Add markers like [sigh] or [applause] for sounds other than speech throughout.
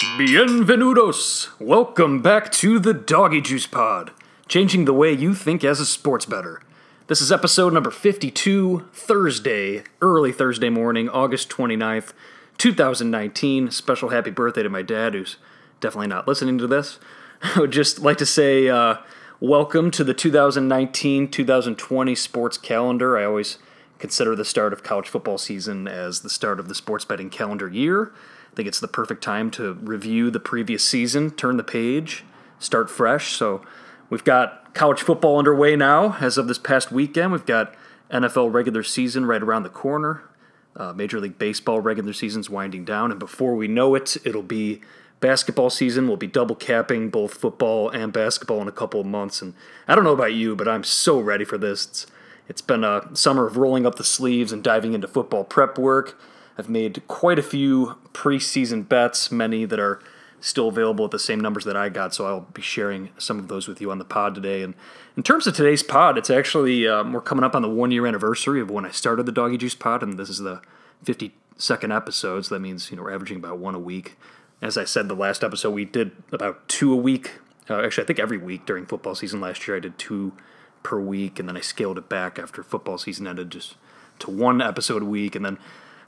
Bienvenidos! Welcome back to the Doggy Juice Pod, changing the way you think as a sports bettor. This is episode number 52, Thursday, early Thursday morning, August 29th, 2019. Special happy birthday to my dad, who's definitely not listening to this. [laughs] I would just like to say uh, welcome to the 2019 2020 sports calendar. I always consider the start of college football season as the start of the sports betting calendar year. I think it's the perfect time to review the previous season, turn the page, start fresh. So we've got college football underway now as of this past weekend. We've got NFL regular season right around the corner. Uh, Major League Baseball regular season's winding down, and before we know it, it'll be basketball season. We'll be double capping both football and basketball in a couple of months. And I don't know about you, but I'm so ready for this. It's, it's been a summer of rolling up the sleeves and diving into football prep work. I've made quite a few preseason bets, many that are still available at the same numbers that I got, so I'll be sharing some of those with you on the pod today. And in terms of today's pod, it's actually, um, we're coming up on the one year anniversary of when I started the Doggy Juice pod, and this is the 52nd episode, so that means, you know, we're averaging about one a week. As I said, the last episode, we did about two a week. Uh, actually, I think every week during football season last year, I did two per week, and then I scaled it back after football season ended just to one episode a week, and then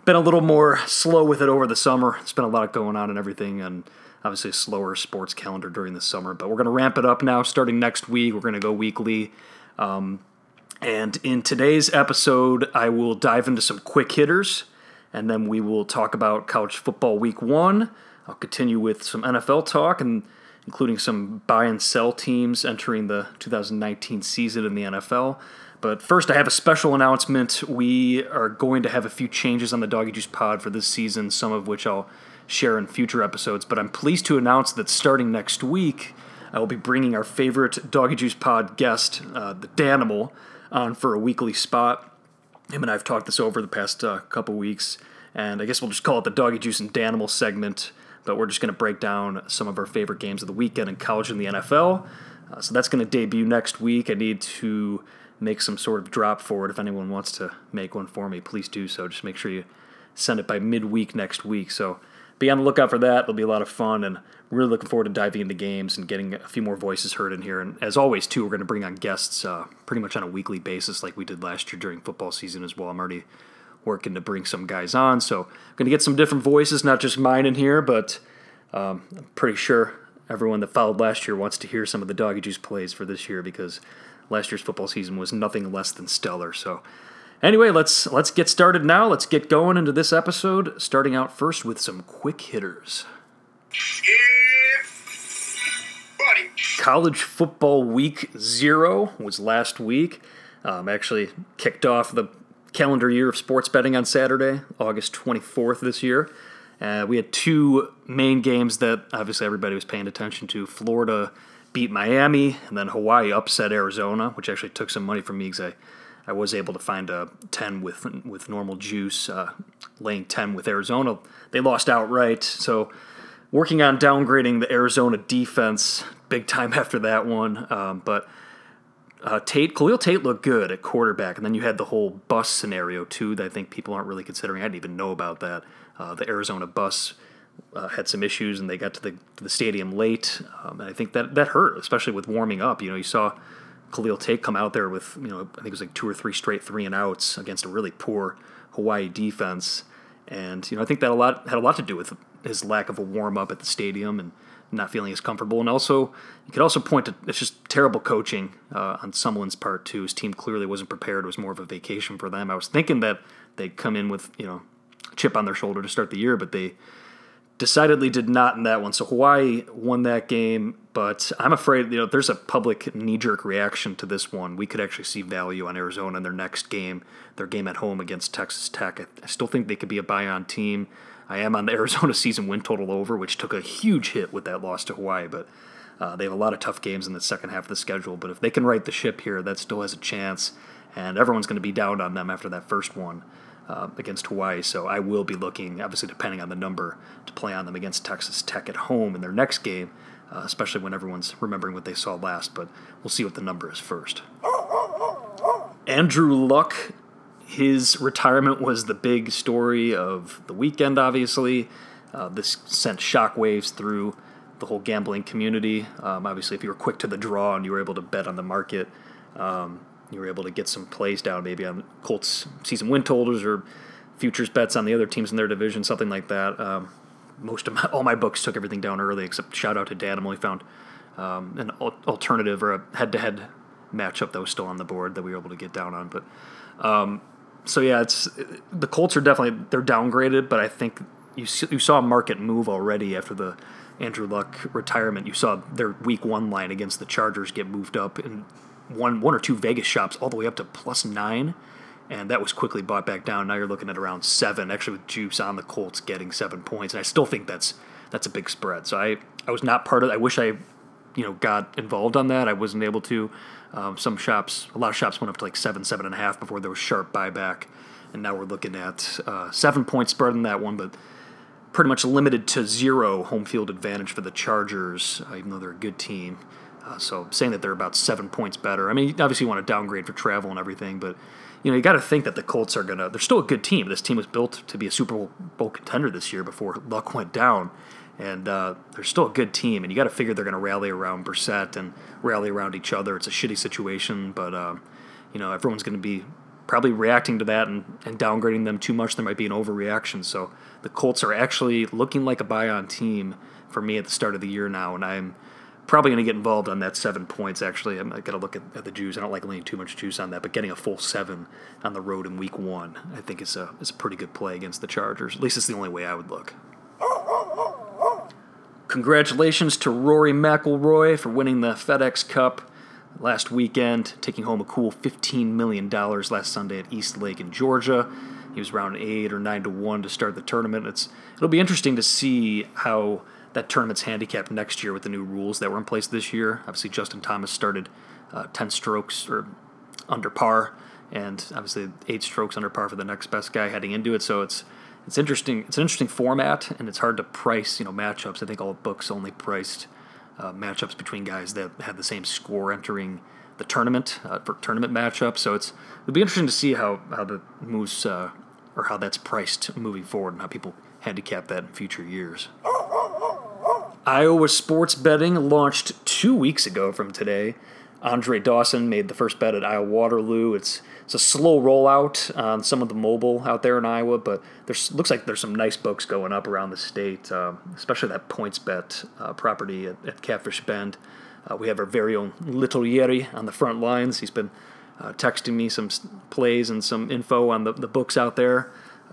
been a little more slow with it over the summer. It's been a lot going on and everything, and obviously a slower sports calendar during the summer. But we're going to ramp it up now starting next week. We're going to go weekly. Um, and in today's episode, I will dive into some quick hitters, and then we will talk about college football week one. I'll continue with some NFL talk, and including some buy and sell teams entering the 2019 season in the NFL. But first, I have a special announcement. We are going to have a few changes on the Doggy Juice pod for this season, some of which I'll share in future episodes. But I'm pleased to announce that starting next week, I will be bringing our favorite Doggy Juice pod guest, uh, the Danimal, on for a weekly spot. Him and I have talked this over the past uh, couple weeks, and I guess we'll just call it the Doggy Juice and Danimal segment. But we're just going to break down some of our favorite games of the weekend in college and the NFL. Uh, so that's going to debut next week. I need to make some sort of drop for it. If anyone wants to make one for me, please do so. Just make sure you send it by midweek next week. So be on the lookout for that. It'll be a lot of fun, and really looking forward to diving into games and getting a few more voices heard in here. And as always, too, we're going to bring on guests uh, pretty much on a weekly basis, like we did last year during football season as well. I'm already working to bring some guys on, so I'm going to get some different voices, not just mine in here, but um, I'm pretty sure everyone that followed last year wants to hear some of the doggy juice plays for this year because last year's football season was nothing less than stellar. So, anyway, let's let's get started now. Let's get going into this episode. Starting out first with some quick hitters. College football week zero was last week. Um, actually kicked off the calendar year of sports betting on Saturday, August 24th this year. Uh, we had two main games that obviously everybody was paying attention to. Florida beat Miami, and then Hawaii upset Arizona, which actually took some money from me because I, I was able to find a 10 with with normal juice, uh, laying 10 with Arizona. They lost outright, so working on downgrading the Arizona defense big time [laughs] after that one. Um, but uh, Tate, Khalil Tate looked good at quarterback, and then you had the whole bus scenario too that I think people aren't really considering. I didn't even know about that. Uh, the Arizona bus uh, had some issues and they got to the to the stadium late. Um, and I think that that hurt, especially with warming up. You know, you saw Khalil Tate come out there with you know I think it was like two or three straight three and outs against a really poor Hawaii defense, and you know I think that a lot had a lot to do with his lack of a warm up at the stadium and not feeling as comfortable. And also, you could also point to it's just terrible coaching uh, on Sumlin's part too. His team clearly wasn't prepared. It was more of a vacation for them. I was thinking that they'd come in with you know chip on their shoulder to start the year, but they decidedly did not in that one. So Hawaii won that game, but I'm afraid you know there's a public knee-jerk reaction to this one. We could actually see value on Arizona in their next game, their game at home against Texas Tech. I, still think they could be a buy-on team. I am on the [laughs] Arizona season win total over, which took a huge hit with that loss to Hawaii, but uh, they have a lot of tough games in the second half of the schedule. But if they can right the ship here, that still has a chance, and everyone's going to be down on them after that first one uh, against Hawaii. So I will be looking, obviously, depending on the number, to play on them against Texas Tech at home in their next game, uh, especially when everyone's remembering what they saw last. But we'll see what the number is first. Andrew Luck, his retirement was the big story of the weekend, obviously. Uh, this sent shockwaves through the whole gambling community. Um, obviously, if you were quick to the draw and you were able to bet on the market, um, you were able to get some plays down, maybe on Colts season win totals or futures bets on the other teams in their division, something like that. Um, most of my, all my books took everything down early, except shout out to Dan. I only found um, an alternative or a head-to-head matchup that was still on the board that we were able to get down on. But um, so yeah, it's the Colts are definitely they're downgraded, but I think you you saw a market move already after the Andrew Luck retirement. You saw their Week One line against the Chargers get moved up in one one or two Vegas shops all the way up to plus nine. And that was quickly bought back down. Now you're looking at around seven, actually with juice on the Colts getting seven points. And I still think that's that's a big spread. So I, I was not part of I wish I you know got involved on that. I wasn't able to. Um, some shops, a lot of shops went up to like seven, seven and a half before there was sharp buyback, and now we're looking at uh, seven point spread in that one, but pretty much limited to zero home field advantage for the Chargers, uh, even though they're a good team. Uh, so saying that they're about seven points better. I mean, obviously you want to downgrade for travel and everything, but you know you got to think that the Colts are gonna. They're still a good team. This team was built to be a Super Bowl contender this year before luck went down and uh, they're still a good team. And you got to figure they're to rally around Brissett and rally around each other. It's a shitty situation, but uh, you know everyone's to be probably reacting to that and, and downgrading them too much. There might be an overreaction. So the Colts are actually looking like a buy-on team for me at the start of the year now, and I'm probably going to get involved on that seven points. Actually, I'm going to look at, at, the juice. I don't like laying too much juice on that, but getting a full seven on the road in Week One, I think is a is a pretty good play against the Chargers. At least it's the only way I would look. Congratulations to Rory McIlroy for winning the FedEx Cup last weekend, taking home a cool $15 million last Sunday at East Lake in Georgia. He was around 8 or 9 to 1 to start the tournament. It's It'll be interesting to see how that tournament's handicapped next year with the new rules that were in place this year. Obviously, Justin Thomas started uh, 10 strokes or under par, and obviously 8 strokes under par for the next best guy heading into it. So it's it's interesting. It's an interesting format, and it's hard to price. You know, matchups. I think all books only priced uh, matchups between guys that had the same score entering the tournament uh, for tournament matchups. So it's it'll be interesting to see how how the moves uh, or how that's priced moving forward, and how people handicap that in future years. Iowa sports betting launched two weeks ago from today. Andre Dawson made the first bet at Iowa Waterloo. It's it's a slow rollout on some of the mobile out there in Iowa, but there looks like there's some nice books going up around the state, um, especially that PointsBet uh, property at, at, Catfish Bend. Uh, we have our very own Little Yeri on the front lines. He's been uh, texting me some plays and some info on the, the books out there.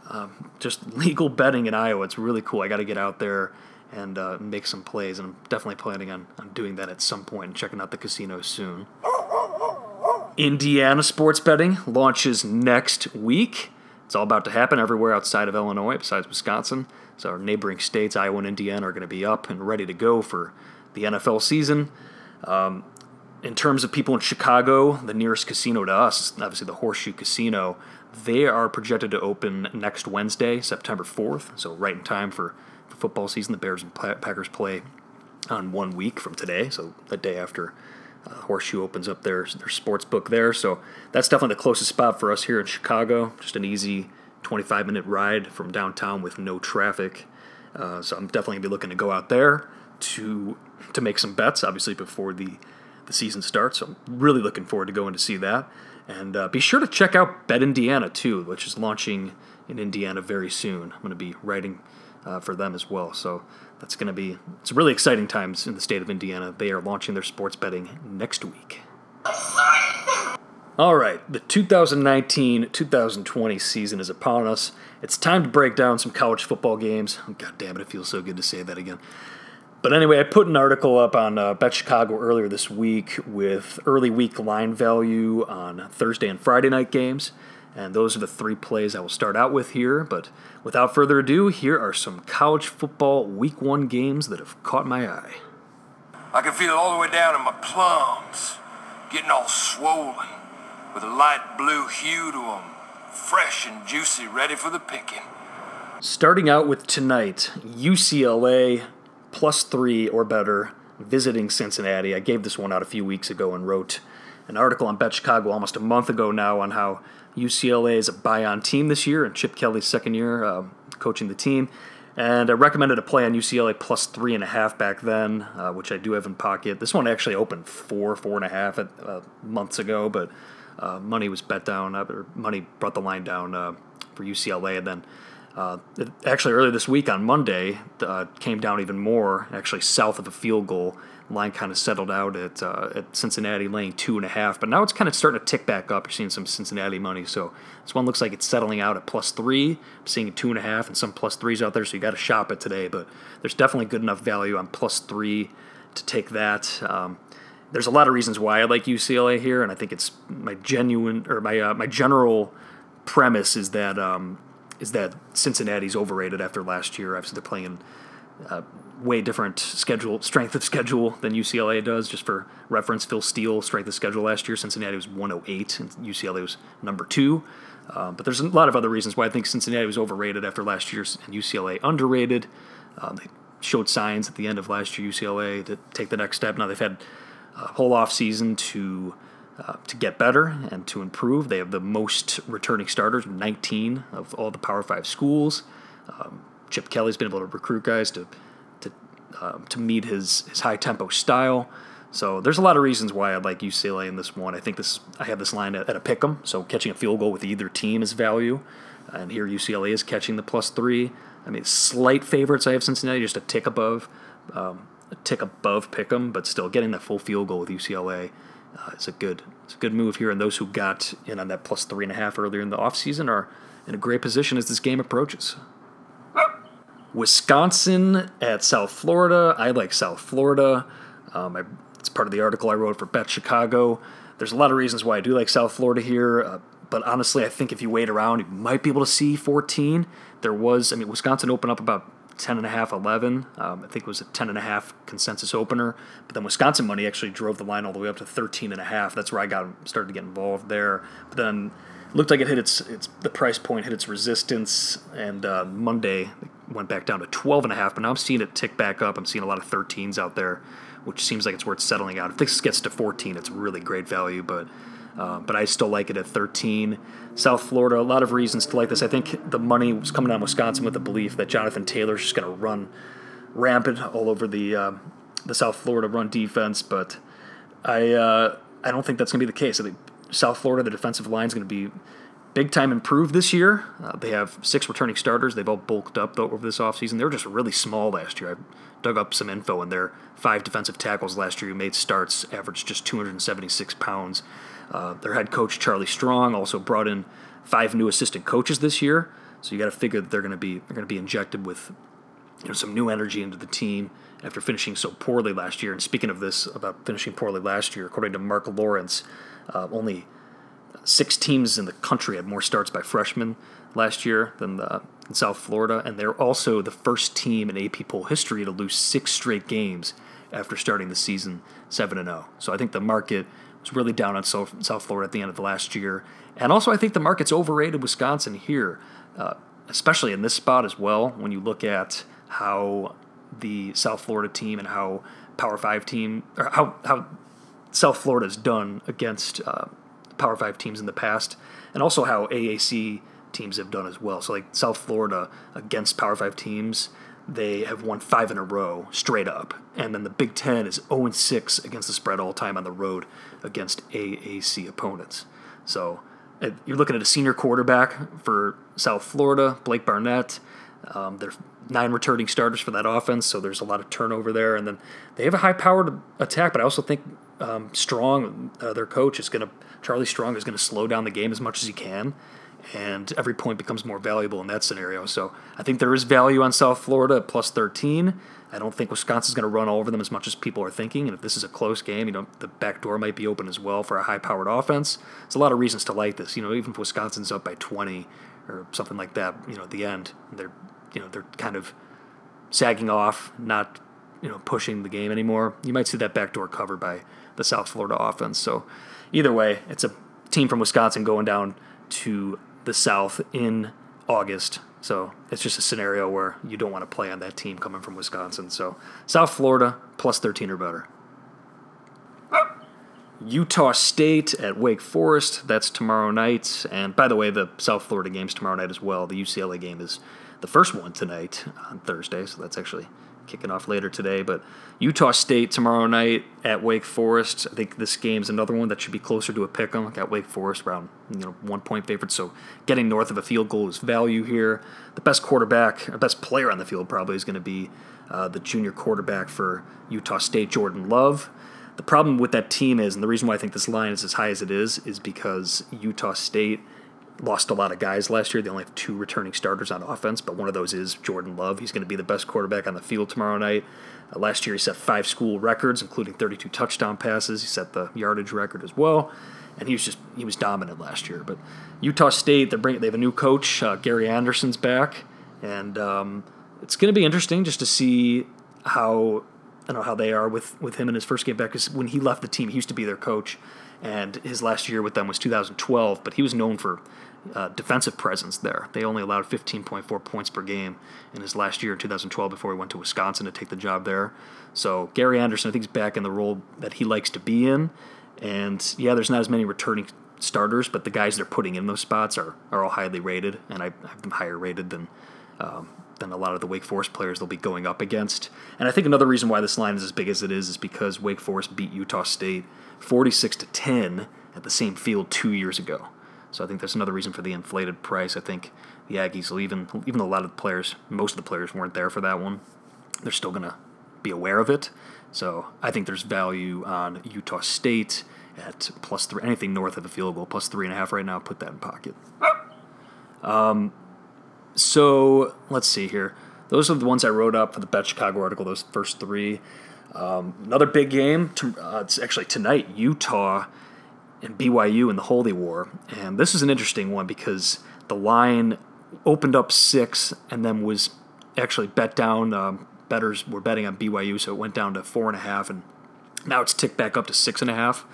Um, just legal betting in Iowa. It's really cool. I got to get out there and uh, make some plays, and I'm definitely planning on, on doing that at some point and checking out the casino soon. Indiana sports betting launches next week. It's all about to happen everywhere outside of Illinois, besides Wisconsin. So our neighboring states, Iowa and Indiana, are going to be up and ready to go for the NFL season. Um, in terms of people in Chicago, the nearest casino to us, obviously the Horseshoe Casino, they are projected to open next Wednesday, September 4th. So right in time for, for football season. The Bears and Packers play on one week from today, so the day after uh, Horseshoe opens up their their sports book there, so that's definitely the closest spot for us here in Chicago. Just an easy 25 minute ride from downtown with no traffic. Uh, so I'm definitely gonna be looking to go out there to to make some bets, obviously before the the season starts. So I'm really looking forward to going to see that. And uh, be sure to check out Bet Indiana too, which is launching in Indiana very soon. I'm going to be writing uh, for them as well. So that's going to be it's really exciting times in the state of Indiana. They are launching their sports betting next week. All right, the 2019-2020 season is upon us. It's time to break down some college football games. Oh, God damn it, it feels so good to say that again. But anyway, I put an article up on uh, Bet Chicago earlier this week with early week line value on Thursday and Friday night games. And those are the three plays I will start out with here. But without further ado, here are some college football week one games that have caught my eye. I can feel it all the way down in my plums, getting all swollen, with a light blue hue to them, fresh and juicy, ready for the picking. Starting out with tonight, UCLA plus three or better visiting Cincinnati. I gave this one out a few weeks ago and wrote an article on Bet Chicago almost a month ago now on how UCLA is a buy on team this year, and Chip Kelly's second year uh, coaching the team. And I recommended a play on UCLA plus three and a half back then, uh, which I do have in pocket. This one actually opened four, four and a half at, uh, months ago, but uh, money was bet down, uh, or money brought the line down uh, for UCLA. And then uh, it, actually earlier this week on Monday, came down even more, actually south of a field goal line kind of settled out at uh, at Cincinnati laying two and a half, but now it's kind of starting to tick back up. You're seeing some Cincinnati money, so this one looks like it's settling out at plus three. I'm seeing two and a half and some plus threes out there, so you got to shop it today. But there's definitely good enough value on plus three to take that. Um, there's a lot of reasons why I like UCLA here, and I think it's my genuine or my uh, my general premise is that um, is that Cincinnati's overrated after last year. Obviously, they're playing in uh, way different schedule strength of schedule than UCLA does. Just for reference, Phil Steele strength of schedule last year, Cincinnati was 108 and UCLA was number two. Um, but there's a lot of other reasons why I think Cincinnati was overrated after last year and UCLA underrated. Um, they showed signs at the end of last year UCLA to take the next step. Now they've had a whole off season to uh, to get better and to improve. They have the most returning starters, 19 of all the Power Five schools. Um, Chip Kelly's been able to recruit guys to to um, to meet his his high tempo style. So there's a lot of reasons why I like UCLA in this one. I think this I have this line at, at a pick 'em, so catching a field goal with either team is value, and here UCLA is catching the plus three. I mean, slight favorites. I have Cincinnati just a tick above, um, a tick above pick 'em, but still getting that full field goal with UCLA uh, a good it's a good move here. And those who got in on that plus three and a half earlier in the offseason are in a great position as this game approaches. Wisconsin at South Florida. I like South Florida. Um, I, it's part of the article I wrote for Bet Chicago. There's a lot of reasons why I do like South Florida here, uh, but honestly, I think if you wait around, you might be able to see 14. There was, I mean, Wisconsin opened up about 10 and a half, 11. Um, I think it was a 10 and a half consensus opener, but then Wisconsin money actually drove the line all the way up to 13 and a half. That's where I got started to get involved there. But then looked like it hit its its the price point hit its resistance and uh, Monday went back down to 12 and a half but now I'm seeing it tick back up I'm seeing a lot of 13s out there which seems like it's worth settling out if this gets to 14 it's really great value but uh, but I still like it at 13 South Florida a lot of reasons to like this I think the money was coming on Wisconsin with the belief that Jonathan Taylor's just going to run rampant all over the uh, the South Florida run defense but I uh, I don't think that's going to be the case I think South Florida, the defensive line is going to be big time improved this year. Uh, they have six returning starters. They've all bulked up though, over this offseason. They were just really small last year. I dug up some info, in their five defensive tackles last year who made starts averaged just 276 pounds. Uh, their head coach Charlie Strong also brought in five new assistant coaches this year. So you got to figure that they're going to be they're going to be injected with you know some new energy into the team after finishing so poorly last year. And speaking of this, about finishing poorly last year, according to Mark Lawrence, uh, only six teams in the country had more starts by freshmen last year than the, in South Florida, and they're also the first team in AP poll history to lose six straight games after starting the season seven and zero. Oh. So I think the market was really down on South, South Florida at the end of the last year, and also I think the market's overrated Wisconsin here, uh, especially in this spot as well. When you look at how the South Florida team and how Power Five team or how how South Florida's done against uh, Power Five teams in the past, and also how AAC teams have done as well. So like South Florida against Power Five teams, they have won five in a row straight up, and then the Big Ten is 0 6 against the spread all time on the road against AAC opponents. So you're looking at a senior quarterback for South Florida, Blake Barnett. Um, they're nine returning starters for that offense, so there's a lot of turnover there. And then they have a high powered attack, but I also think um, Strong, uh, their coach, is going to Charlie Strong is going to slow down the game as much as he can, and every point becomes more valuable in that scenario. So I think there is value on South Florida at plus 13. I don't think Wisconsin's going to run all over them as much as people are thinking. And if this is a close game, you know the back door might be open as well for a high-powered offense. There's a lot of reasons to like this. You know, even if Wisconsin's up by 20 or something like that, you know, at the end, they're you know they're kind of sagging off, not you know pushing the game anymore. You might see that back door cover by the South Florida offense. So either way, it's a team from Wisconsin going down to the South in August. So it's just a scenario where you don't want to play on that team coming from Wisconsin. So South Florida plus 13 or better. Utah State at Wake Forest. That's tomorrow night. And by the way, the South Florida game's tomorrow night as well. The UCLA game is the first one tonight on Thursday, so that's actually kicking off later today. But Utah State tomorrow night at Wake Forest. I think this game's another one that should be closer to a pick 'em. Got Wake Forest around you know one point favorite, so getting north of a field goal is value here. The best quarterback, or best player on the field probably is going to be uh, the junior quarterback for Utah State, Jordan Love. The problem with that team is, and the reason why I think this line is as high as it is, is because Utah State lost a lot of guys last year. They only have two returning starters on offense, but one of those is Jordan Love. He's going to be the best quarterback on the field tomorrow night. Uh, last year, he set five school records, including 32 touchdown passes. He set the yardage record as well, and he was just he was dominant last year. But Utah State, they bring they have a new coach. Uh, Gary Anderson's back, and um, it's going to be interesting just to see how I don't know how they are with with him in his first game back. Because when he left the team, he used to be their coach, and his last year with them was 2012. But he was known for uh, defensive presence there. They only allowed 15.4 points per game in his last year in 2012 before he went to Wisconsin to take the job there. So Gary Anderson, I think, is back in the role that he likes to be in. And yeah, there's not as many returning starters, but the guys they're putting in those spots are, are all highly rated, and I, have them higher rated than um, than a lot of the Wake Forest players they'll be going up against. And I think another reason why this line is as big as it is is because Wake Forest beat Utah State 46 to 10 at the same field two years ago. So I think that's another reason for the inflated price. I think the Aggies even even though a lot of the players, most of the players weren't there for that one, they're still gonna be aware of it. So I think there's value on Utah State at plus three, anything north of a field goal, plus three and a half right now. Put that in pocket. Um, so let's see here. Those are the ones I wrote up for the Bet Chicago article. Those first three. Um, another big game. To, uh, it's actually tonight. Utah and BYU in the Holy War. And this is an interesting one because the line opened up six and then was actually bet down. Um, bettors were betting on BYU, so it went down to four and a half, and now it's ticked back up to six and a half.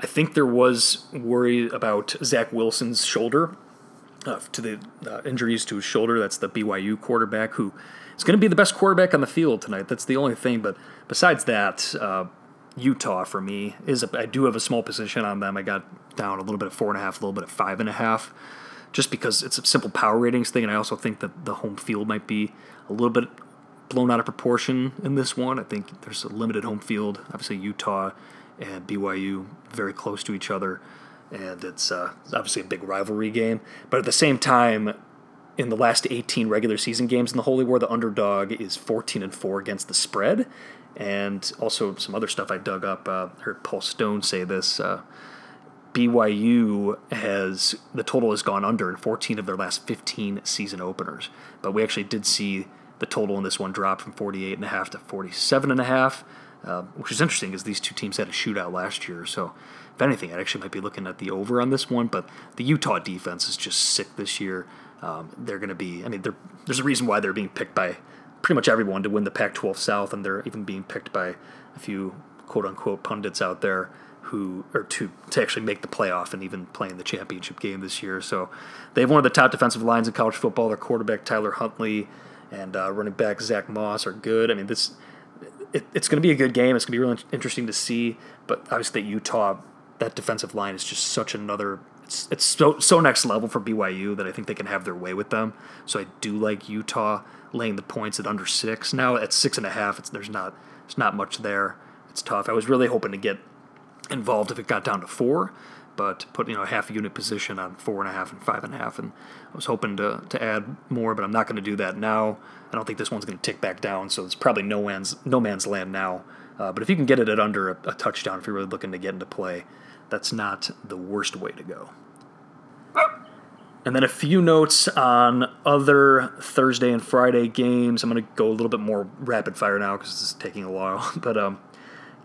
I think there was worry about Zach Wilson's shoulder, uh, to the uh, injuries to his shoulder. That's the BYU quarterback who is going to be the best quarterback on the field tonight. That's the only thing. But besides that, uh, Utah for me is a, I do have a small position on them. I got down a little bit of four and a half, a little bit of five and a half, just because it's a simple power ratings thing, and I also think that the home field might be a little bit blown out of proportion in this one. I think there's a limited home field. Obviously, Utah and BYU very close to each other, and it's uh, obviously a big rivalry game. But at the same time, in the last 18 regular season games in the Holy War, the underdog is 14 and 4 against the spread, and also some other stuff I dug up. Uh, heard Paul Stone say this. Uh, BYU has the total has gone under in 14 of their last 15 season openers, but we actually did see the total in this one drop from 48 and a half to 47 and a half, uh, which is interesting because these two teams had a shootout last year. So, if anything, I actually might be looking at the over on this one. But the Utah defense is just sick this year. Um, they're going to be. I mean, there's a reason why they're being picked by pretty much everyone to win the Pac-12 South, and they're even being picked by a few quote unquote pundits out there who are to to actually make the playoff and even play in the championship game this year. So they have one of the top defensive lines in college football. Their quarterback Tyler Huntley and uh, running back Zach Moss are good. I mean, this it, it's going to be a good game. It's going to be really interesting to see. But obviously, Utah that defensive line is just such another. It's it's so so next level for BYU that I think they can have their way with them. So I do like Utah laying the points at under six. Now at six and a half, it's there's not there's not much there. It's tough. I was really hoping to get involved if it got down to four, but put you know a half unit position on four and a half and five and a half, and I was hoping to to add more, but I'm not going to do that now. I don't think this one's going to tick back down, so it's probably no man's no man's land now. Uh, but if you can get it at under a, a touchdown, if you're really looking to get into play, that's not the worst way to go. And then a few notes on other Thursday and Friday games. I'm going to go a little bit more rapid fire now because this is taking a while. [laughs] But um,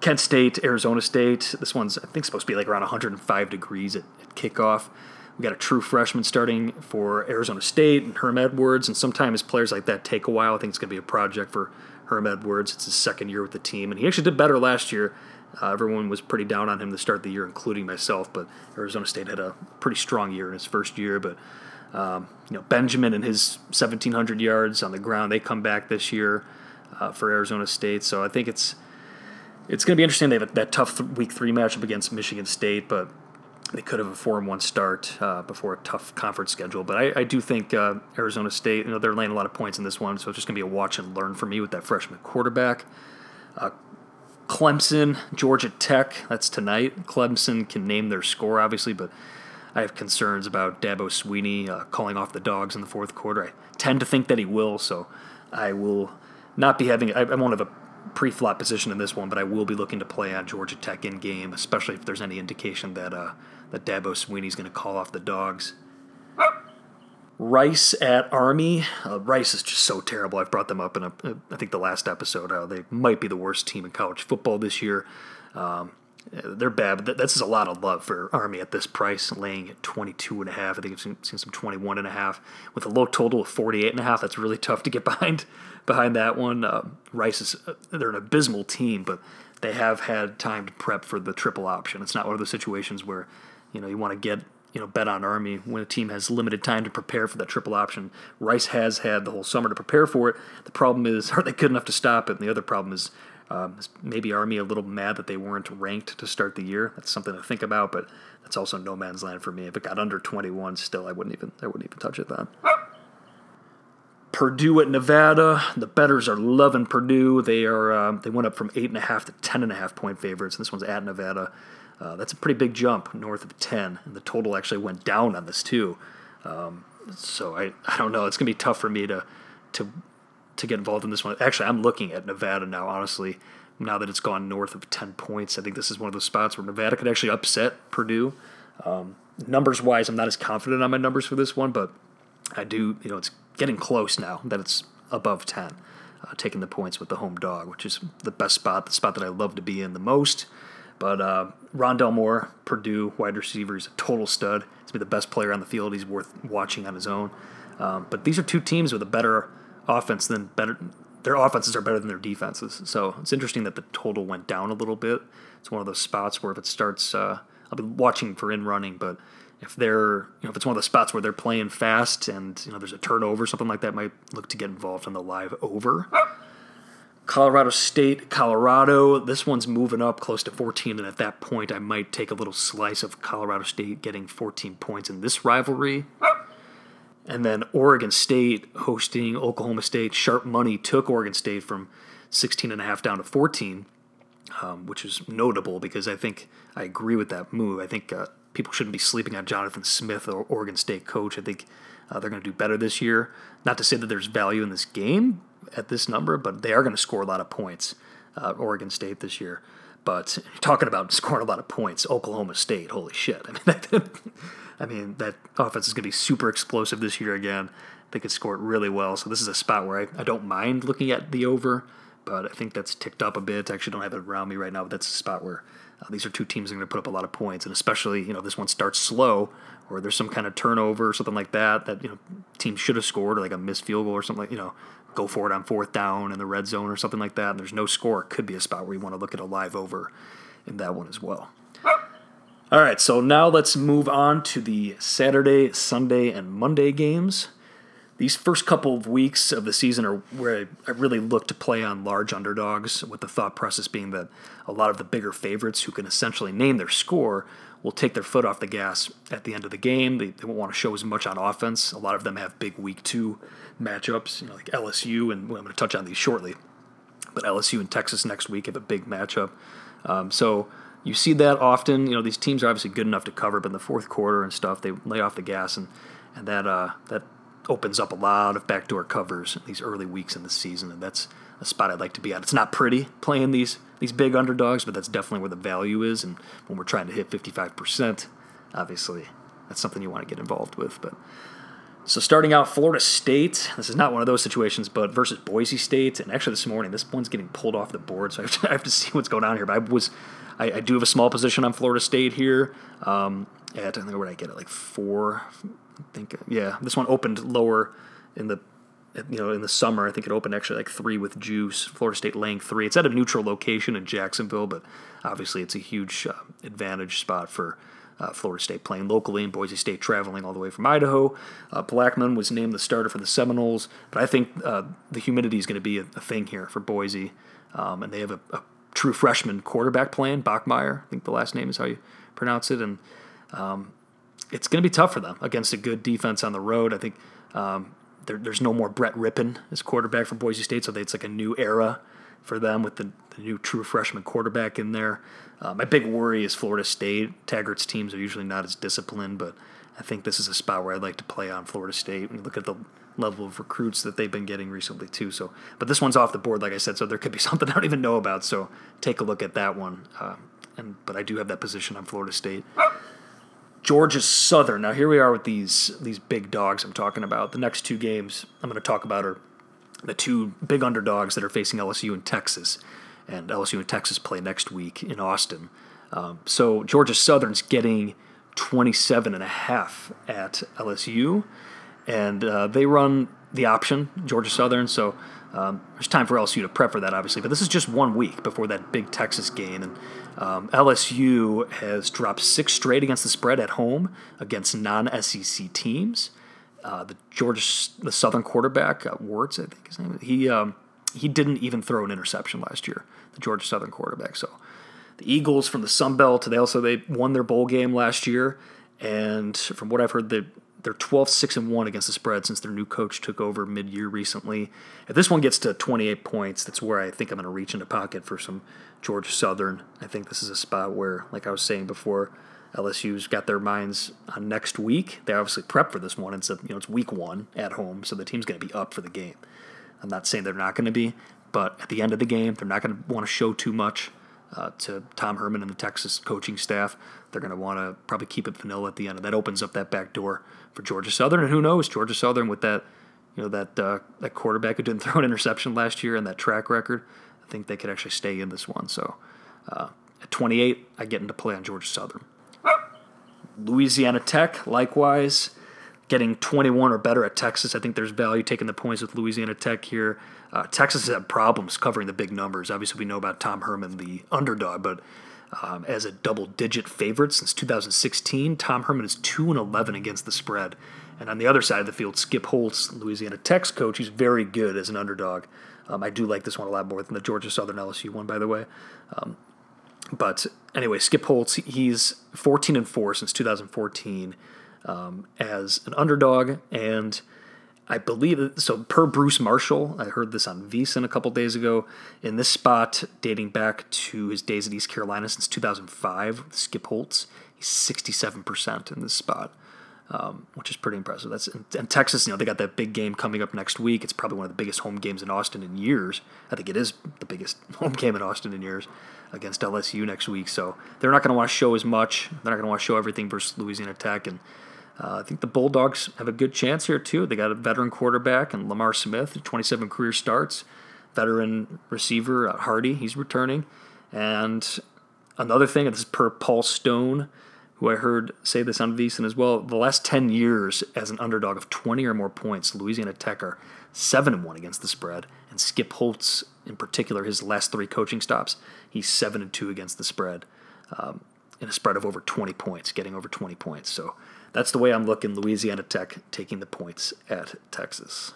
Kent State, Arizona State. This one's I think supposed to be like around 105 degrees at, at kickoff. We got a true freshman starting for Arizona State and Herm Edwards, and sometimes players like that take a while. I think it's going to be a project for Herm Edwards. It's his second year with the team, and he actually did better last year. Uh, everyone was pretty down on him to start the year, including myself. But Arizona State had a pretty strong year in his first year. But um, you know Benjamin and his 1,700 yards on the ground, they come back this year uh, for Arizona State. So I think it's it's going to be interesting. They have that tough th- week three matchup against Michigan State, but they could have a four and one start uh, before a tough conference schedule. But I, I do think uh, Arizona State, you know, they're laying a lot of points in this one, so it's just going to be a watch and learn for me with that freshman quarterback. Uh, Clemson, Georgia Tech, that's tonight. Clemson can name their score, obviously, but I have concerns about Dabo Swinney uh, calling off the dogs in the fourth quarter. I tend to think that he will, so I will not be having. I, I won't have a pre-flop position in this one, but I will be looking to play on Georgia Tech in game, especially if there's any indication that uh, that Dabo Swinney's going to call off the dogs. Rice at Army. Uh, Rice is just so terrible. I've brought them up in a, I think the last episode. How they might be the worst team in college football this year. Um, they're bad, but this is a lot of love for Army at this price, laying at 22 and a half. I think I've seen, seen some 21 and a half with a low total of 48 and a half. That's really tough to get [laughs] behind behind that one. Uh, Rice is uh, they're an abysmal team, but they have had time to prep for the triple option. It's not one of those situations where you know you want to get you know bet on Army when a team has limited time to prepare for that triple option. Rice has had the whole summer to prepare for it. The problem is, [laughs] are they good enough to stop it? And the other problem is. Um, maybe Army a little mad that they weren't ranked to start the year. That's something to think about, but that's also no man's land for me. If it got under 21, still I wouldn't even I wouldn't even touch it then. Purdue at Nevada. The bettors are loving Purdue. They are um, they went up from eight and a half to ten and a half point favorites. And This one's at Nevada. Uh, that's a pretty big jump north of 10, and the total actually went down on this too. Um, so I, I don't know. It's gonna be tough for me to to to get involved in this one. Actually, I'm looking at Nevada now. Honestly, now that it's gone north of 10 points, I think this is one of those spots where Nevada could actually upset Purdue. Um, numbers wise, I'm not as confident on my numbers for this one, but I do. You know, it's getting close now that it's above 10. Uh, taking the points with the home dog, which is the best spot, the spot that I love to be in the most. But uh, Rondale Moore, Purdue wide receiver, is a total stud. He's been the best player on the field. He's worth watching on his own. Um, but these are two teams with a better offense than better. Their offenses are better than their defenses. So it's interesting that the total went down a little bit. It's one of those spots where if it starts, uh, I'll be watching for in running, but if they're, you know, if it's one of the spots where they're playing fast and you know there's a turnover, something like that, might look to get involved in the live over. Colorado State, Colorado. This one's moving up close to 14, and at that point, I might take a little slice of Colorado State getting 14 points in this rivalry. And then Oregon State hosting Oklahoma State. Sharp money took Oregon State from 16 and a half down to 14, um, which is notable because I think I agree with that move. I think uh, people shouldn't be sleeping on Jonathan Smith, or Oregon State coach. I think uh, they're going to do better this year. Not to say that there's value in this game at this number, but they are going to score a lot of points. Uh, Oregon State this year. But [laughs] talking about scoring a lot of points, Oklahoma State, holy shit! [laughs] I mean, that, [laughs] I mean that offense is going to be super explosive this year again. They could score it really well. So this is a spot where I, I don't mind looking at the over, but I think that's ticked up a bit. I actually don't have it around me right now, but that's a spot where uh, these are two teams that are going to put up a lot of points, and especially you know this one starts slow or there's some kind of turnover or something like that that you know team should have scored or like a missed field goal or something like you know go for it on fourth down in the red zone or something like that, and there's no score, it could be a spot where you want to look at a live over in that one as well. All right, so now let's move on to the Saturday, Sunday, and Monday games. These first couple of weeks of the season are where I really look to play on large underdogs, with the thought process being that a lot of the bigger favorites who can essentially name their score will take their foot off the gas at the end of the game. They, they won't want to show as much on offense. A lot of them have big week two matchups, you know, like LSU, and well, I'm going to touch on these shortly. But LSU and Texas next week have a big matchup. Um, so you see that often. You know, these teams are obviously good enough to cover, but in the fourth quarter and stuff, they lay off the gas, and and that uh, that opens up a lot of backdoor covers in these early weeks in the season, and that's a spot I'd like to be at. It's not pretty playing these these big underdogs, but that's definitely where the value is. And when we're trying to hit 55%, obviously that's something you want to get involved with. But so starting out, Florida State. This is not one of those situations, but versus Boise State. And actually, this morning, this one's getting pulled off the board, so I have to, [laughs] I have to see what's going on here. But I was, I, I, do have a small position on Florida State here. Um, at I know where I get it, like four. I think yeah, this one opened lower in the you know, in the summer, I think it opened actually like three with juice. Florida State laying three. It's at a neutral location in Jacksonville, but obviously it's a huge uh, advantage spot for uh, Florida State playing locally and Boise State traveling all the way from Idaho. Uh, Blackman was named the starter for the Seminoles, but I think uh, the humidity is going to be a, a, thing here for Boise, um, and they have a, a, true freshman quarterback playing Bachmeier. I think the last name is how you pronounce it, and um, it's going to be tough for them against a good defense on the road. I think um, there, there's no more Brett Rypien as quarterback for Boise State, so it's like a new era for them with the, the new true freshman quarterback in there. Uh, my big worry is Florida State. Taggart's teams are usually not as disciplined, but I think this is a spot where I'd like to play on Florida State. When you look at the level of recruits that they've been getting recently too. So, but this one's off the board, like I said, so there could be [laughs] something I don't even know about. So take a look at that one. Uh, and but I do have that position on Florida State. Georgia Southern. Now here we are with these these big dogs I'm talking about. The next two games I'm going to talk about are the two big underdogs that are facing LSU and Texas, and LSU and Texas play next week in Austin. Um, so Georgia Southern's getting 27 and a half at LSU, and uh, they run the option Georgia Southern. So um, there's time for LSU to prep for that, obviously. But this is just one week before that big Texas game, and um, LSU has dropped six straight against the spread at home against non-SEC teams. Uh, the Georgia, the Southern quarterback, uh, Werts, I think his name. He um, he didn't even throw an interception last year. The Georgia Southern quarterback. So the Eagles from the Sun Belt. They also they won their bowl game last year, and from what I've heard, they they're 12 6 and 1 against the spread since their new coach took over mid year recently. If this one gets to 28 points, that's where I think I'm going to reach into pocket for some George Southern. I think this is a spot where, like I was saying before, LSU's got their minds on next week. They obviously prep for this one. It's a, you know it's week one at home, so the team's going to be up for the game. I'm not saying they're not going to be, but at the end of the game, they're not going to want to show too much uh, to Tom Herman and the Texas coaching staff. They're going to want to probably keep it vanilla at the end, and that opens up that back door for Georgia Southern. And who knows, Georgia Southern with that, you know, that uh, that quarterback who didn't [laughs] throw an interception last year and that track record, I think they could actually stay in this one. So uh, at 28, I get into play on Georgia Southern. Louisiana Tech, likewise, getting 21 or better at Texas. I think there's value taking the points with Louisiana Tech here. Uh, Texas has had problems covering the big numbers. Obviously, we know about Tom Herman, the underdog, but um, as a double-digit favorite since 2016, Tom Herman is two and 11 against the spread. And on the other side of the field, Skip Holtz, Louisiana Tech's coach, he's very good as an underdog. Um, I do like this one a lot more than the Georgia Southern LSU one, by the way. Um, but anyway, Skip Holtz, he's 14 and 4 since 2014 um, as an underdog. And I believe, so per Bruce Marshall, I heard this on VSiN a couple days ago, in this spot dating back to his days at East Carolina since 2005, Skip Holtz, he's 67% in this spot. Um, which is pretty impressive. That's and Texas, you know, they got that big game coming up next week. It's probably one of the biggest home games in Austin in years. I think it is the biggest [laughs] home game in Austin in years against LSU next week. So they're not going to want to show as much. They're not going to want to show everything versus Louisiana Tech. And uh, I think the Bulldogs have a good chance here, too. They got a veteran quarterback and J'Mar Smith, 27 career starts. Veteran receiver uh, Hardy, he's returning. And another thing, this is per Paul Stone, who I heard say this on VSiN as well. The last 10 years as an underdog of 20 or more points, Louisiana Tech are 7 and 1 against the spread. And Skip Holtz, in particular, his last three coaching stops, he's 7 and 2 against the spread. Um, in a spread of over 20 points, getting over 20 points. So that's the way I'm looking. Louisiana Tech taking the points at Texas.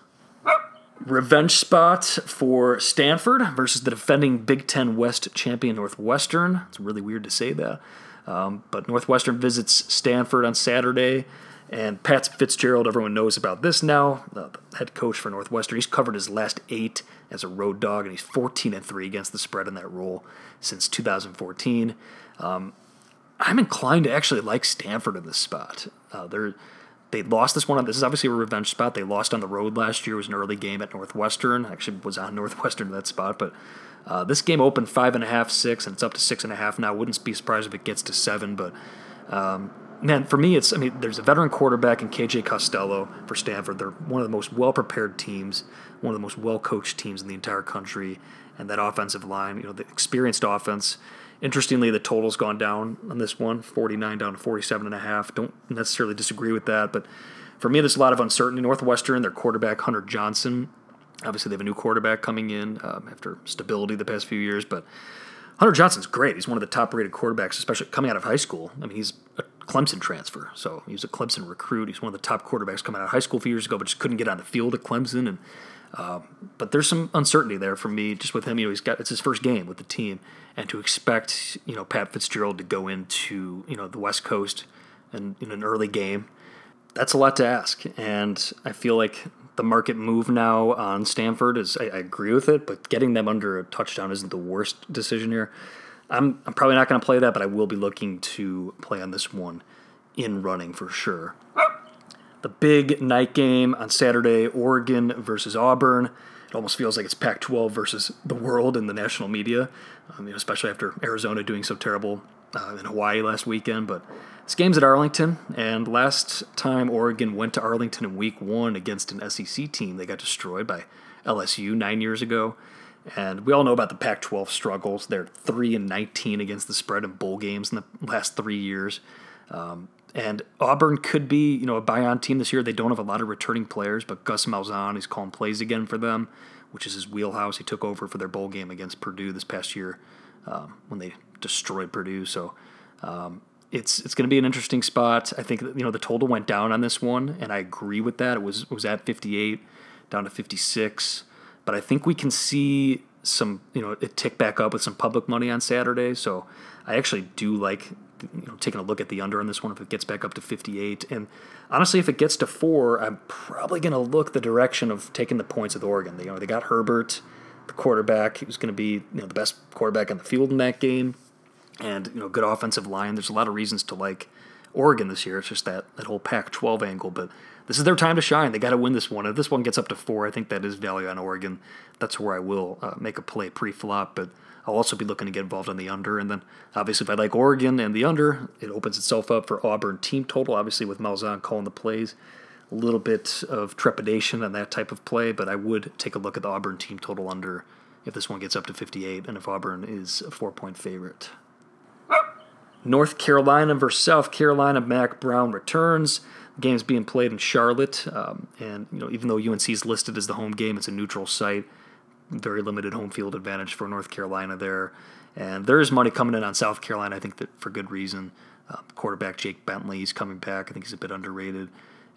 Revenge spot for Stanford versus the defending Big Ten West champion Northwestern. It's really weird to say that. Um, but Northwestern visits Stanford on Saturday. And Pat Fitzgerald, everyone knows about this now, the head coach for Northwestern. He's covered his last eight as a road dog, and he's 14 and three against the spread in that role since 2014. Um, I'm inclined to actually like Stanford in this spot. Uh, they're they lost this one. This is obviously a revenge spot. They lost on the road last year. It was an early game at Northwestern. Actually, was on Northwestern in that spot. But uh, this game opened five and a half, six, and it's up to six and a half now. Wouldn't be surprised if it gets to seven. But um, man, for me, it's I mean, there's a veteran quarterback in KJ Costello for Stanford. They're one of the most well prepared teams, one of the most well coached teams in the entire country, and that offensive line, you know, the experienced offense. Interestingly, the total's gone down on this one, 49 down to 47 and a half. Don't necessarily disagree with that, but for me, there's a lot of uncertainty. Northwestern, their quarterback Hunter Johnson, obviously they have a new quarterback coming in um, after stability the past few years, but Hunter Johnson's great. He's one of the top-rated quarterbacks, especially coming out of high school. I mean, he's a Clemson transfer, so he was a Clemson recruit. He's one of the top quarterbacks coming out of high school a few years ago, but just couldn't get on the field at Clemson. And uh, but there's some uncertainty there for me, just with him. You know, he's got it's his first game with the team, and to expect you know Pat Fitzgerald to go into you know the West Coast in, in an early game. That's a lot to ask, and I feel like the market move now on Stanford is I, I agree with it, but getting them under a touchdown isn't the worst decision here. I'm, I'm probably not going to play that, but I will be looking to play on this one in running for sure. The big night game on Saturday, Oregon versus Auburn. It almost feels like it's Pac 12 versus the world in the national media, um, you know, especially after Arizona doing so terrible uh, in Hawaii last weekend. But this game's at Arlington, and last time Oregon went to Arlington in week one against an SEC team, they got destroyed by LSU nine years ago. And we all know about the Pac 12 struggles. They're 3 and 19 against the spread in bowl games in the last three years. Um, and Auburn could be, you know, a buy-on team this year. They don't have a lot of returning players, but Gus Malzahn is calling plays again for them, which is his wheelhouse. He took over for their bowl game against Purdue this past year um, when they destroyed Purdue. So um, it's it's going to be an interesting spot. I think you know the total went down on this one, and I agree with that. It was it was at 58, down to 56, but I think we can see some you know it tick back up with some public money on Saturday. So I actually do like you know taking a look at the under on this one if it gets back up to 58. And honestly, if it gets to four, I'm probably going to look the direction of taking the points with Oregon. They, you know they got Herbert, the quarterback. He was going to be you know the best quarterback on the field in that game and you know good offensive line. There's a lot of reasons to like Oregon this year. It's just that that whole Pac-12 angle, but this is their time to shine. They got to win this one. If this one gets up to four, I think that is value on Oregon. That's where I will uh, make a play pre-flop, but I'll also be looking to get involved on the under. And then obviously, if I like Oregon and the under, it opens itself up for Auburn team total. Obviously, with Malzahn calling the plays, a little bit of trepidation on that type of play, but I would take a look at the Auburn team total under if this one gets up to 58 and if Auburn is a four-point favorite. North Carolina versus South Carolina. Mack Brown returns. The game's being played in Charlotte, um, and you know even though UNC is listed as the home game, it's a neutral site. Very limited home field advantage for North Carolina there, and there is money coming in on South Carolina. I think that for good reason. Uh, quarterback Jake Bentley is coming back. I think he's a bit underrated,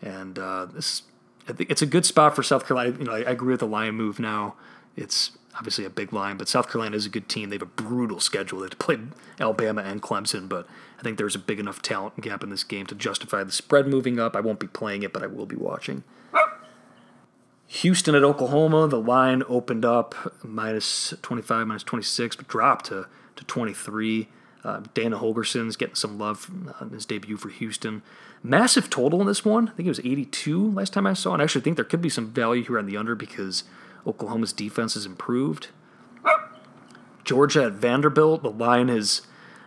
and uh, this I think it's a good spot for South Carolina. You know, I, I agree with the line move now. It's obviously a big line, but South Carolina is a good team. They have a brutal schedule. They have to play Alabama and Clemson, but I think there's a big enough talent gap in this game to justify the spread moving up. I won't be playing it, but I will be watching. Houston at Oklahoma, the line opened up minus 25, minus 26, but dropped to, to 23. Uh, Dana Holgorsen's getting some love on his debut for Houston. Massive total in this one. I think it was 82 last time I saw. And I actually think there could be some value here on the under because – Oklahoma's defense has improved. Georgia at Vanderbilt, the line has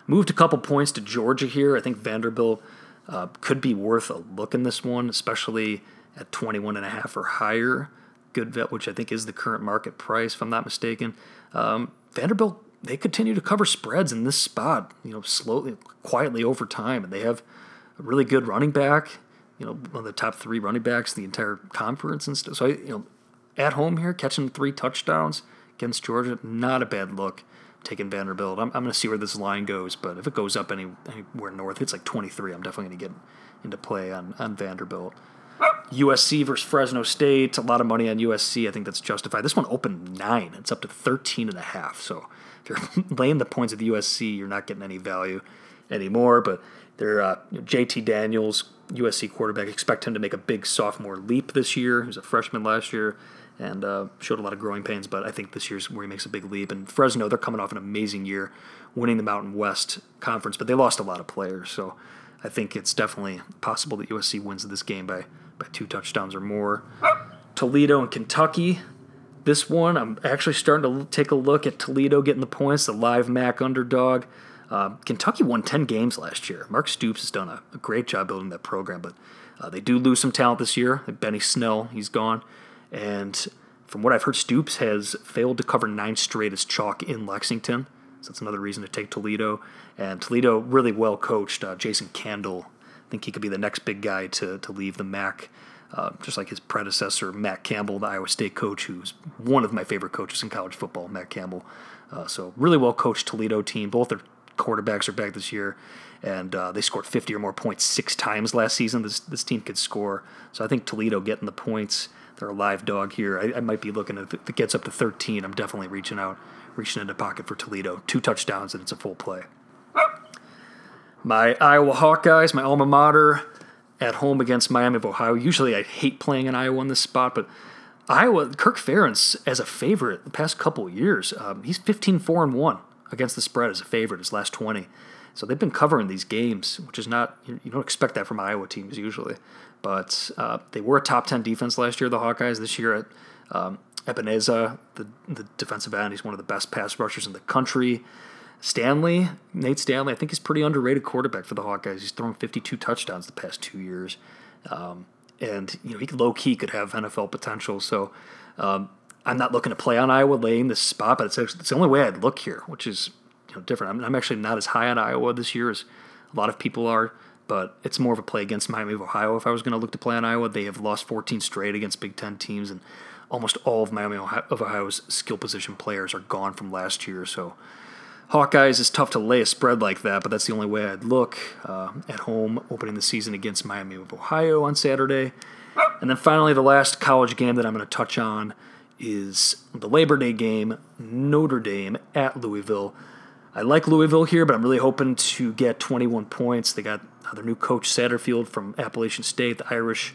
moved a couple points to Georgia here. I think Vanderbilt uh, could be worth a look in this one, especially at 21 and a half or higher. Good vet, which I think is the current market price, if I'm not mistaken. Um, Vanderbilt, they continue to cover spreads in this spot, you know, slowly, quietly over time, and they have a really good running back. You know, one of the top three running backs in the entire conference and stuff. So, I, you know, at home here, catching three touchdowns against Georgia, not a bad look. Taking Vanderbilt, I'm, I'm going to see where this line goes, but if it goes up any, anywhere north, it's like 23. I'm definitely going to get into play on, on Vanderbilt. USC versus Fresno State, a lot of money on USC. I think that's justified. This one opened nine. It's up to 13 and a half. So if you're [laughs] laying the points at the USC, you're not getting any value anymore. But they're uh, JT Daniels, USC quarterback. Expect him to make a big sophomore leap this year. He was a freshman last year and uh, showed a lot of growing pains. But I think this year's where he makes a big leap. And Fresno, they're coming off an amazing year, winning the Mountain West Conference, but they lost a lot of players. So I think it's definitely possible that USC wins this game by by two touchdowns or more. Toledo and Kentucky. This one, I'm actually starting to take a look at Toledo getting the points, the live MAC underdog. Uh, Kentucky won 10 games last year. Mark Stoops has done a, a great job building that program, but uh, they do lose some talent this year. Benny Snell, he's gone. And from what I've heard, Stoops has failed to cover nine straight as chalk in Lexington. So that's another reason to take Toledo. And Toledo, really well coached. Uh, Jason Candle, think he could be the next big guy to, to leave the MAC, uh, just like his predecessor, Matt Campbell, the Iowa State coach, who's one of my favorite coaches in college football, Matt Campbell. Uh, so, really well coached Toledo team. Both their quarterbacks are back this year, and uh, they scored 50 or more points six times last season. This, this team could score. So, I think Toledo getting the points they're a live dog here. I, I might be looking at if it gets up to 13. I'm definitely reaching out, reaching into pocket for Toledo. Two touchdowns and it's a full play. My Iowa Hawkeyes, my alma mater, at home against Miami of Ohio. Usually I hate playing in Iowa in this spot, but Iowa, Kirk Ferentz as a favorite the past couple years, um, he's 15 4 and 1 against the spread as a favorite his last 20. So they've been covering these games, which is not, you don't expect that from Iowa teams usually. But uh, they were a top 10 defense last year, the Hawkeyes. This year at um, the, the defensive end, he's one of the best pass rushers in the country. Stanley, Nate Stanley, I think he's pretty underrated quarterback for the Hawkeyes. He's thrown 52 touchdowns the past two years. Um, and, you know, he low key could have NFL potential. So um, I'm not looking to play on Iowa laying this spot, but it's, it's the only way I'd look here, which is you know, different. I'm, I'm actually not as high on Iowa this year as a lot of people are, but it's more of a play against Miami of Ohio. If I was going to look to play on Iowa, they have lost 14 straight against Big Ten teams, and almost all of Miami of Ohio's skill position players are gone from last year. So Hawkeyes is tough to lay a spread like that, but that's the only way I'd look uh, at home opening the season against Miami of Ohio on Saturday. And then finally, the last college game that I'm going to touch on is the Labor Day game, Notre Dame at Louisville. I like Louisville here, but I'm really hoping to get 21 points. They got their new coach Satterfield from Appalachian State, the Irish.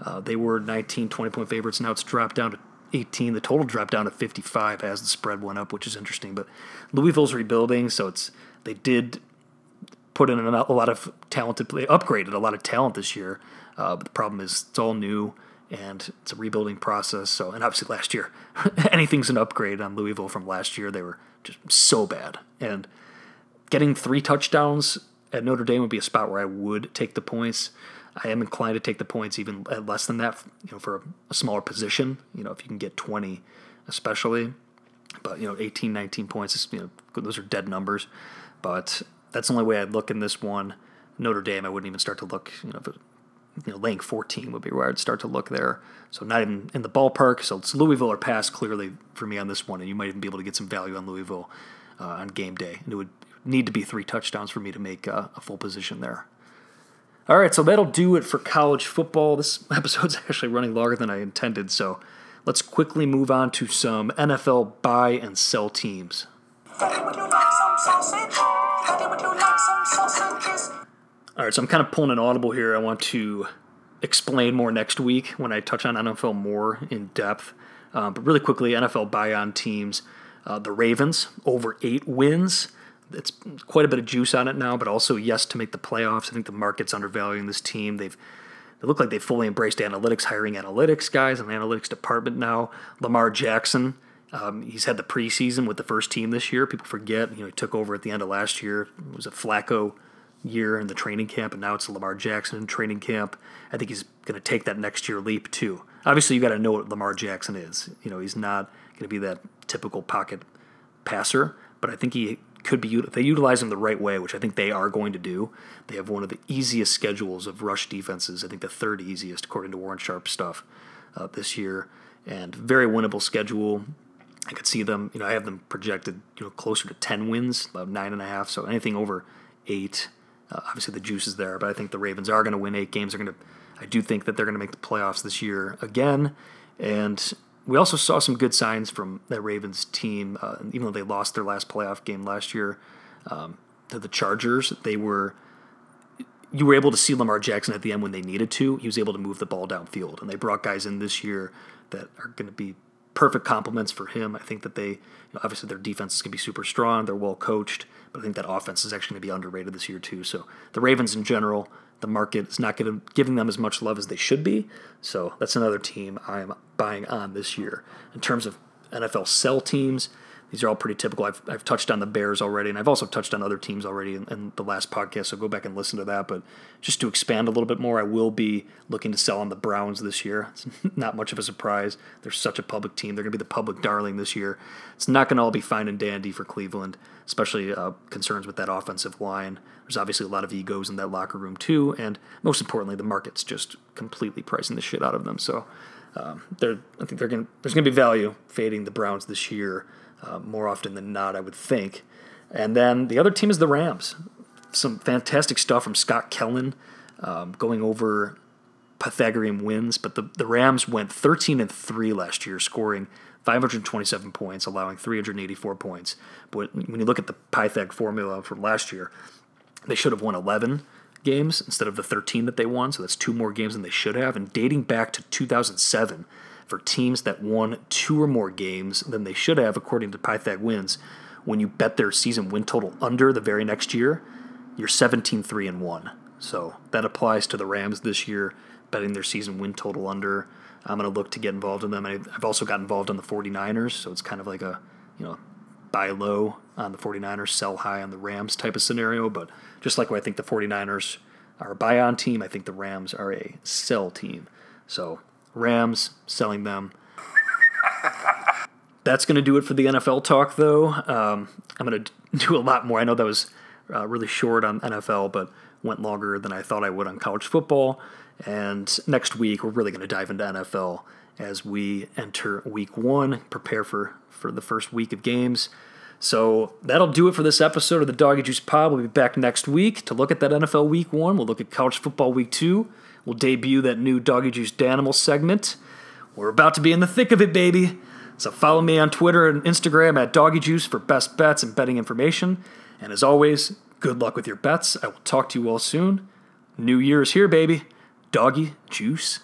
Uh, they were 19, 20 point favorites. Now it's dropped down to 18. The total dropped down to 55 as the spread went up, which is interesting. But Louisville's rebuilding, so it's they did put in a lot of talented play, upgraded a lot of talent this year. Uh, but the problem is it's all new and it's a rebuilding process. So, and obviously last year, [laughs] anything's an upgrade on Louisville from last year. They were just so bad, and getting three touchdowns at Notre Dame would be a spot where I would take the points. I am inclined to take the points even at less than that, you know, for a smaller position. You know, if you can get 20, especially. But, you know, 18, 19 points, is, you know, those are dead numbers. But that's the only way I'd look in this one. Notre Dame, I wouldn't even start to look, you know, you know, laying 14 would be where I'd start to look there. So not even in the ballpark. So it's Louisville or pass clearly for me on this one, and you might even be able to get some value on Louisville uh, on game day. And it would need to be three touchdowns for me to make uh, a full position there. All right, so that'll do it for college football. This [laughs] episode's actually running longer than I intended, so let's quickly move on to some NFL buy and sell teams. All right, so I'm kind of pulling an audible here. I want to explain more next week when I touch on NFL more in depth. Um, but really quickly, NFL buy on teams. Uh, the Ravens over eight wins it's quite a bit of juice on it now, but also yes to make the playoffs. I think the market's undervaluing this team. They've they look like they fully embraced analytics, hiring analytics guys the analytics department now. Lamar Jackson, um, he's had the preseason with the first team this year. People forget, you know, he took over at the end of last year. It was a Flacco year in the training camp, and now it's Lamar Jackson in training camp. I think he's going to take that next year leap too. Obviously, you got to know what Lamar Jackson is. You know, he's not going to be that typical pocket passer, but I think he could be they utilize them the right way, which I think they are going to do. They have one of the easiest schedules of rush defenses. I think the third easiest according to Warren Sharp stuff uh, this year, and very winnable schedule. I could see them. You know, I have them projected. You know, closer to ten wins, about nine and a half. So anything over eight, uh, obviously the juice is there. But I think the Ravens are going to win eight games. They're going to. I do think that they're going to make the playoffs this year again, and we also saw some good signs from that Ravens team, uh, even though they lost their last playoff game last year um, to the Chargers. They were you were able to see Lamar Jackson at the end when they needed to. He was able to move the ball downfield, and they brought guys in this year that are going to be perfect complements for him. I think that they, you know, obviously, their defense is going to be super strong. They're well coached, but I think that offense is actually going to be underrated this year too. So the Ravens in general, the market is not giving giving them as much love as they should be. So that's another team I am buying on this year. In terms of NFL sell teams, these are all pretty typical. I've, I've touched on the Bears already, and I've also touched on other teams already in, in, the last podcast, so go back and listen to that. But just to expand a little bit more, I will be looking to sell on the Browns this year. It's [laughs] not much of a surprise. They're such a public team. They're going to be the public darling this year. It's not going to all be fine and dandy for Cleveland, especially uh, concerns with that offensive line. There's obviously a lot of egos in that locker room, too. And most importantly, the market's just completely pricing the shit out of them. So um, they're, I think they're going there's going to be value fading the Browns this year uh, more often than not, I would think. And then the other team is the Rams. Some fantastic stuff from Scott Kellen um, going over Pythagorean wins, but the, the Rams went 13 and 3 last year, scoring 527 points, allowing 384 points. But when you look at the Pythag formula from last year, They should have won 11 games instead of the 13 that they won, so that's two more games than they should have. And dating back to 2007, for teams that won two or more games than they should have, according to Pythag Wins, when you bet their season win total under the very next year, you're 17 3 and 1. So that applies to the Rams this year, betting their season win total under. I'm going to look to get involved in them. I've also got involved on the 49ers, so it's kind of like a, you know, buy low on the 49ers, sell high on the Rams type of scenario. But just like I think the 49ers are a buy on team, I think the Rams are a sell team. So Rams, selling them. That's going to do it for the NFL talk, though. Um, I'm going [laughs] to do a lot more. I know that was uh, really short on NFL, but went longer than I thought I would on college football. And next week, we're really going to dive into NFL as we enter week one, prepare for, for the first week of games. So that'll do it for this episode of the Doggy Juice Pod. We'll be back next week to look at that NFL week one. We'll look at college football week two. We'll debut that new Doggy Juice Danimal segment. We're about to be in the thick of it, baby. So follow me on Twitter and Instagram at Doggy Juice for best bets and betting information. And as always, good luck with your bets. I will talk to you all soon. New Year's here, baby. Doggy Juice